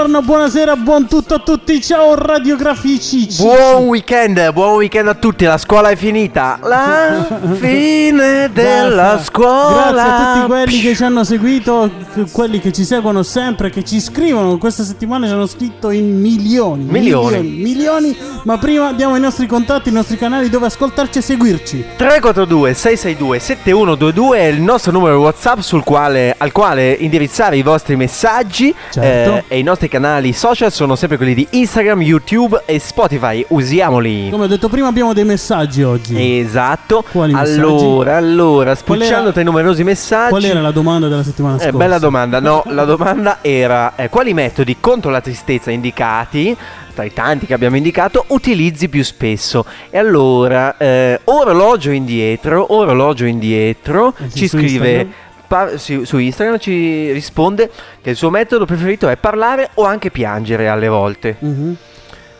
buongiorno, buonasera, buon tutto a tutti. Ciao radiografici. Buon weekend, buon weekend a tutti. La scuola è finita. La fine della Basta. scuola. Grazie a tutti quelli che ci hanno seguito, quelli che ci seguono sempre, che ci scrivono. Questa settimana ci hanno scritto in milioni. Milioni. Milioni. milioni. Ma prima diamo i nostri contatti, i nostri canali dove ascoltarci e seguirci. 342 662 7122 è il nostro numero WhatsApp sul quale, al quale indirizzare i vostri messaggi Certo. eh, e i nostri canali social sono sempre quelli di Instagram, YouTube e Spotify. Usiamoli. Come ho detto prima, abbiamo dei messaggi oggi. Esatto. Quali messaggi? allora, allora, spulciando tra i numerosi messaggi. Qual era la domanda della settimana scorsa? Eh, bella domanda. No, la domanda era eh, quali metodi contro la tristezza indicati tra i tanti che abbiamo indicato utilizzi più spesso? E allora, eh, orologio indietro, orologio indietro, Eh sì, ci scrive Instagram. Pa- sì, su Instagram ci risponde che il suo metodo preferito è parlare o anche piangere alle volte. Mhm.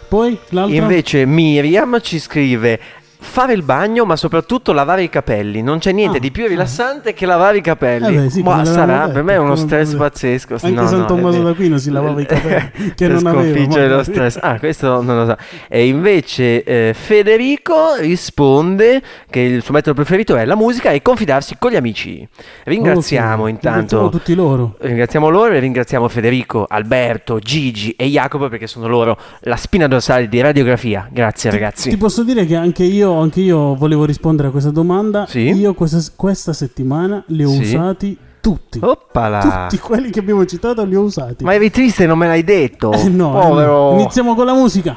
Poi l'altra? Invece Miriam ci scrive fare il bagno, ma soprattutto lavare i capelli. Non c'è niente Ah, di più rilassante che lavare i capelli. Eh beh, sì, Ma sarà, per me è uno stress pazzesco. Anche No, San no, Tommaso è- d'Aquino si lavava i capelli, che per non aveva, sconfiggere lo stress. Ah, questo non lo so. E invece eh, Federico risponde che il suo metodo preferito è la musica e confidarsi con gli amici. Ringraziamo Ok, intanto ringraziamo tutti loro. Ringraziamo loro e ringraziamo Federico, Alberto, Gigi e Jacopo perché sono loro la spina dorsale di radiografia. Grazie ragazzi. Ti posso dire che anche io, anche io volevo rispondere a questa domanda. Sì? Io questa, questa settimana li ho Sì. usati tutti. Oppala. Tutti quelli che abbiamo citato li ho usati. Ma eri triste e non me l'hai detto. Eh no, eh. Povero. Iniziamo con la musica.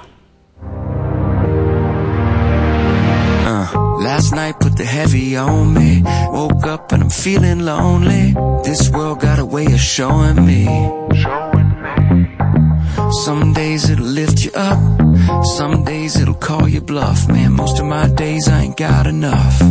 Uh, last night put the heavy on me. Woke up and I'm feeling lonely. This world got a way of showing me. Some days it'll lift you up. Some days it'll call you bluff. Man, most of my days I ain't got enough.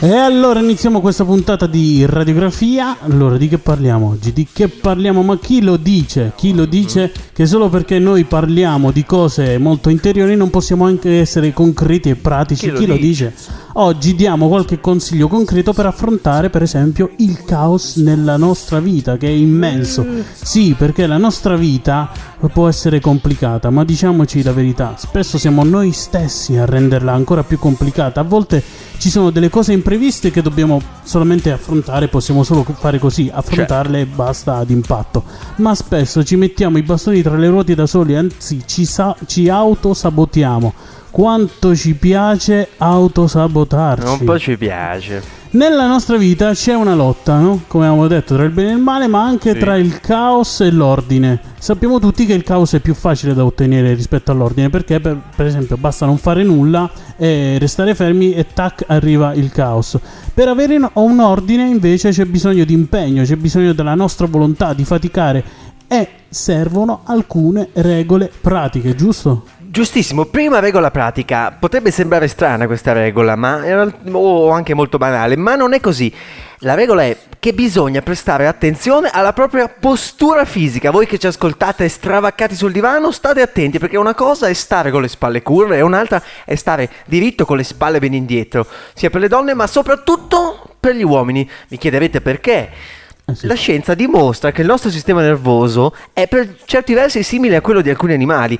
E allora iniziamo questa puntata di radiografia. Allora, di che parliamo oggi? Di che parliamo? Ma chi lo dice? Chi lo dice che solo perché noi parliamo di cose molto interiori non possiamo anche essere concreti e pratici? Chi lo Chi lo dice? dice? Oggi diamo qualche consiglio concreto per affrontare, per esempio, il caos nella nostra vita, che è immenso. Sì, perché la nostra vita può essere complicata, ma diciamoci la verità, spesso siamo noi stessi a renderla ancora più complicata. A volte ci sono delle cose impreviste che dobbiamo solamente affrontare, possiamo solo fare così, affrontarle e basta d'impatto. Ma spesso ci mettiamo i bastoni tra le ruote da soli, anzi ci, sa- ci autosabotiamo. Quanto ci piace autosabotarci. Un po' ci piace. Nella nostra vita c'è una lotta, no? come abbiamo detto, tra il bene e il male, ma anche Sì. tra il caos e l'ordine. Sappiamo tutti che il caos è più facile da ottenere rispetto all'ordine, perché per, per esempio basta non fare nulla e restare fermi e tac arriva il caos. Per avere un- un ordine invece c'è bisogno di impegno, c'è bisogno della nostra volontà di faticare e servono alcune regole pratiche, giusto? Giustissimo, prima regola pratica. Potrebbe sembrare strana questa regola, ma o anche molto banale, ma non è così. La regola è che bisogna prestare attenzione alla propria postura fisica. Voi che ci ascoltate stravaccati sul divano, state attenti perché una cosa è stare con le spalle curve e un'altra è stare diritto con le spalle ben indietro, sia per le donne ma soprattutto per gli uomini. Mi chiederete perché? Eh. La scienza dimostra che il nostro sistema nervoso è per certi versi simile a quello di alcuni animali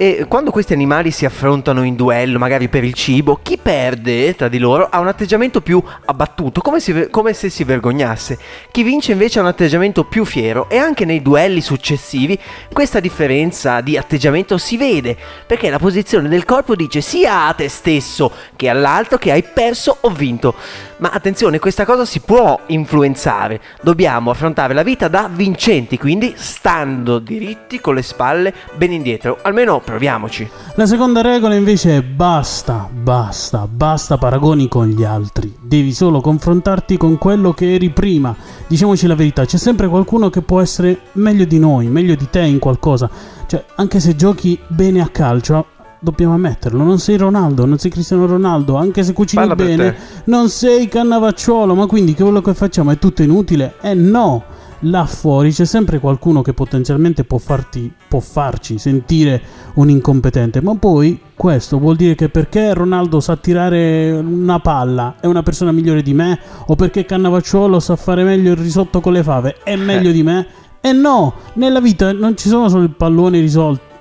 E quando questi animali si affrontano in duello, magari per il cibo, chi perde tra di loro ha un atteggiamento più abbattuto, come, si- come se si vergognasse. Chi vince invece ha un atteggiamento più fiero e anche nei duelli successivi questa differenza di atteggiamento si vede, perché la posizione del corpo dice sia a te stesso che all'altro che hai perso o vinto. Ma attenzione, questa cosa si può influenzare. Dobbiamo affrontare la vita da vincenti, quindi stando diritti con le spalle ben indietro. Almeno proviamoci. La seconda regola invece è basta, basta, basta paragoni con gli altri. Devi solo confrontarti con quello che eri prima. Diciamoci la verità, c'è sempre qualcuno che può essere meglio di noi, meglio di te in qualcosa. Cioè, anche se giochi bene a calcio, dobbiamo ammetterlo, non sei Ronaldo, non sei Cristiano Ronaldo, anche se cucini Parla bene, non sei Cannavacciuolo, ma quindi che quello che facciamo è tutto inutile? Eh no! Là fuori c'è sempre qualcuno che potenzialmente può, farti, può farci sentire un incompetente, ma poi questo vuol dire che perché Ronaldo sa tirare una palla è una persona migliore di me o perché Cannavacciuolo sa fare meglio il risotto con le fave è meglio di me? E no, nella vita non ci sono solo il pallone e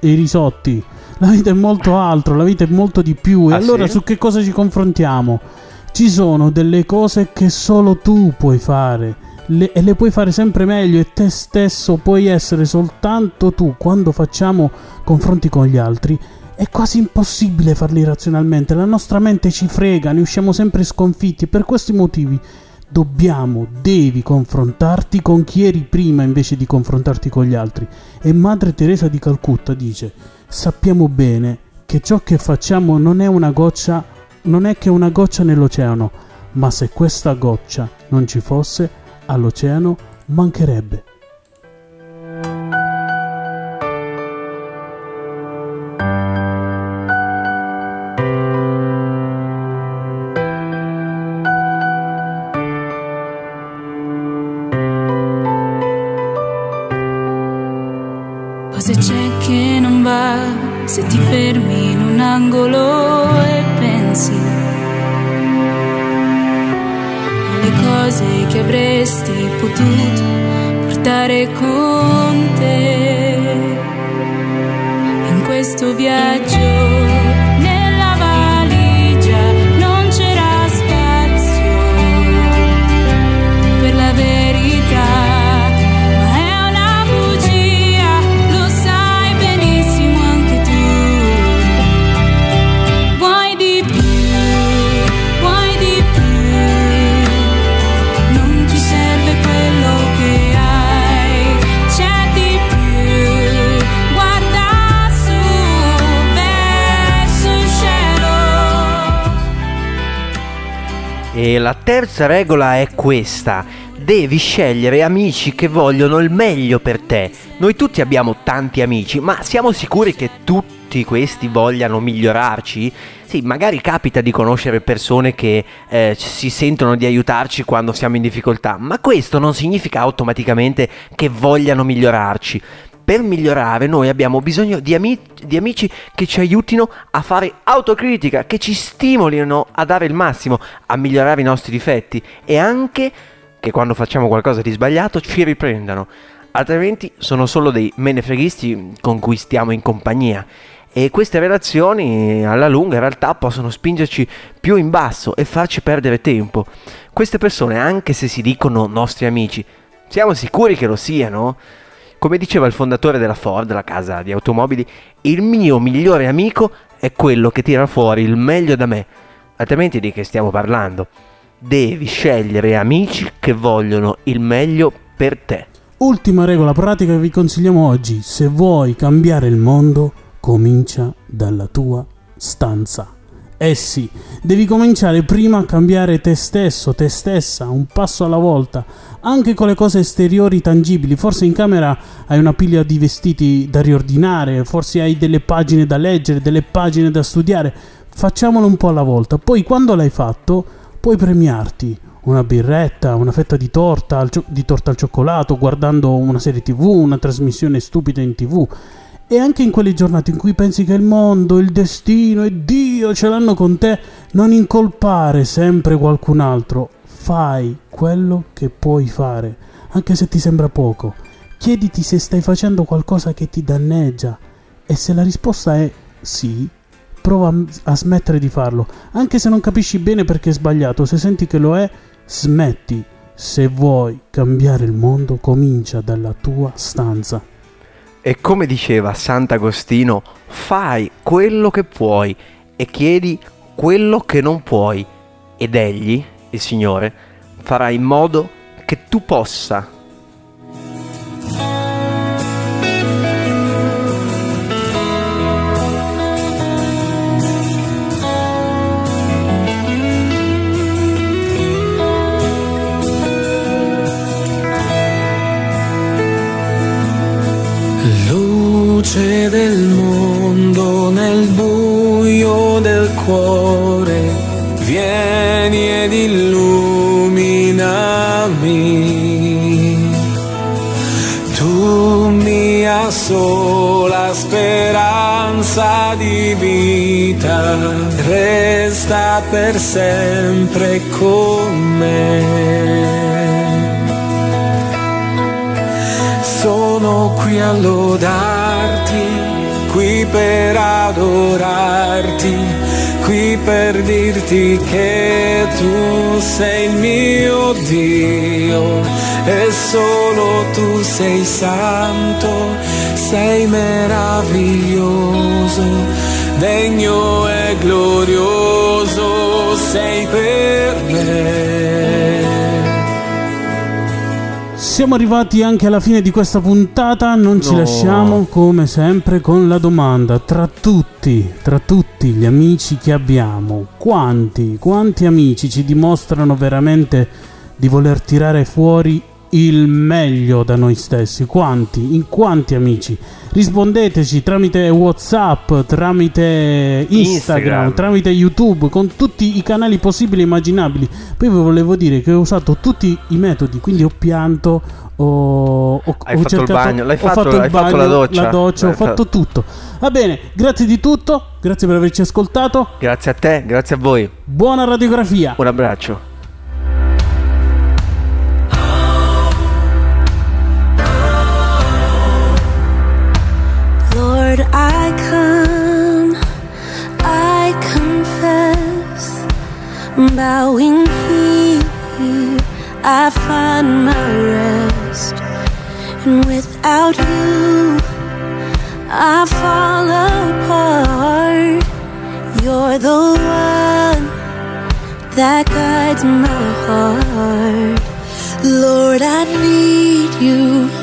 i risotti. La vita è molto altro, la vita è molto di più. E Ah, allora sì? su che cosa ci confrontiamo? Ci sono delle cose che solo tu puoi fare. le- e le puoi fare sempre meglio e te stesso puoi essere soltanto tu quando facciamo confronti con gli altri è quasi impossibile farli razionalmente la nostra mente ci frega ne usciamo sempre sconfitti e per questi motivi dobbiamo devi confrontarti con chi eri prima invece di confrontarti con gli altri e madre Teresa di Calcutta dice sappiamo bene che ciò che facciamo non è una goccia non è che una goccia nell'oceano ma se questa goccia non ci fosse all'oceano mancherebbe. Se ti fermi in un angolo e pensi alle cose che avresti potuto portare con te in questo viaggio. E la terza regola è questa. Devi scegliere amici che vogliono il meglio per te. Noi tutti abbiamo tanti amici, ma siamo sicuri che tutti questi vogliano migliorarci? Sì, magari capita di conoscere persone che eh, si sentono di aiutarci quando siamo in difficoltà, ma questo non significa automaticamente che vogliano migliorarci. Per migliorare noi abbiamo bisogno di, ami- di amici che ci aiutino a fare autocritica, che ci stimolino a dare il massimo, a migliorare i nostri difetti e anche che quando facciamo qualcosa di sbagliato ci riprendano. Altrimenti sono solo dei menefreghisti con cui stiamo in compagnia. E queste relazioni alla lunga in realtà possono spingerci più in basso e farci perdere tempo. Queste persone, anche se si dicono nostri amici, siamo sicuri che lo siano? Come diceva il fondatore della Ford, la casa di automobili, il mio migliore amico è quello che tira fuori il meglio da me. Altrimenti di che stiamo parlando? Devi scegliere amici che vogliono il meglio per te. Ultima regola pratica che vi consigliamo oggi, se vuoi cambiare il mondo, comincia dalla tua stanza. Eh sì, devi cominciare prima a cambiare te stesso, te stessa, un passo alla volta, anche con le cose esteriori tangibili. Forse in camera hai una piglia di vestiti da riordinare, forse hai delle pagine da leggere, delle pagine da studiare. Facciamolo un po' alla volta. Poi quando l'hai fatto, puoi premiarti una birretta, una fetta di torta, al di torta al cioccolato, guardando una serie tv, una trasmissione stupida in tv. E anche in quelle giornate in cui pensi che il mondo, il destino e Dio ce l'hanno con te, non incolpare sempre qualcun altro. Fai quello che puoi fare, anche se ti sembra poco. Chiediti se stai facendo qualcosa che ti danneggia E se la risposta è sì, prova a- smettere di farlo. Anche se non capisci bene perché è sbagliato, se senti che lo è, smetti. Se vuoi cambiare il mondo, comincia dalla tua stanza. E come diceva Sant'Agostino, fai quello che puoi e chiedi quello che non puoi. Ed egli, il Signore, farà in modo che tu possa. Illuminami. Tu mia sola speranza di vita, resta per sempre con me. Sono qui a lodarti, qui per adorarti, qui per dirti che tu sei il mio Dio e solo tu sei santo, sei meraviglioso, degno e glorioso sei per me. Siamo arrivati anche alla fine di questa puntata, non ci No. lasciamo come sempre con la domanda, tra tutti, tra tutti gli amici che abbiamo, quanti, quanti amici ci dimostrano veramente di voler tirare fuori il meglio da noi stessi? Quanti? In quanti amici? Rispondeteci tramite Whatsapp, tramite Instagram, Instagram. tramite YouTube, con tutti i canali possibili e immaginabili. Poi vi volevo dire che ho usato tutti i metodi, quindi ho pianto, ho, ho, Hai ho fatto il bagno, l'hai ho fatto- fatto hai fatto bagno, la doccia? la doccia, ho fatto fatto- tutto. Va bene, grazie di tutto, grazie per averci ascoltato. Grazie a te, grazie a voi. Buona radiografia. Un abbraccio. Lord, I come, I confess, bowing here, I find my rest, and without you, I fall apart. You're the one that guides my heart. Lord, I need you.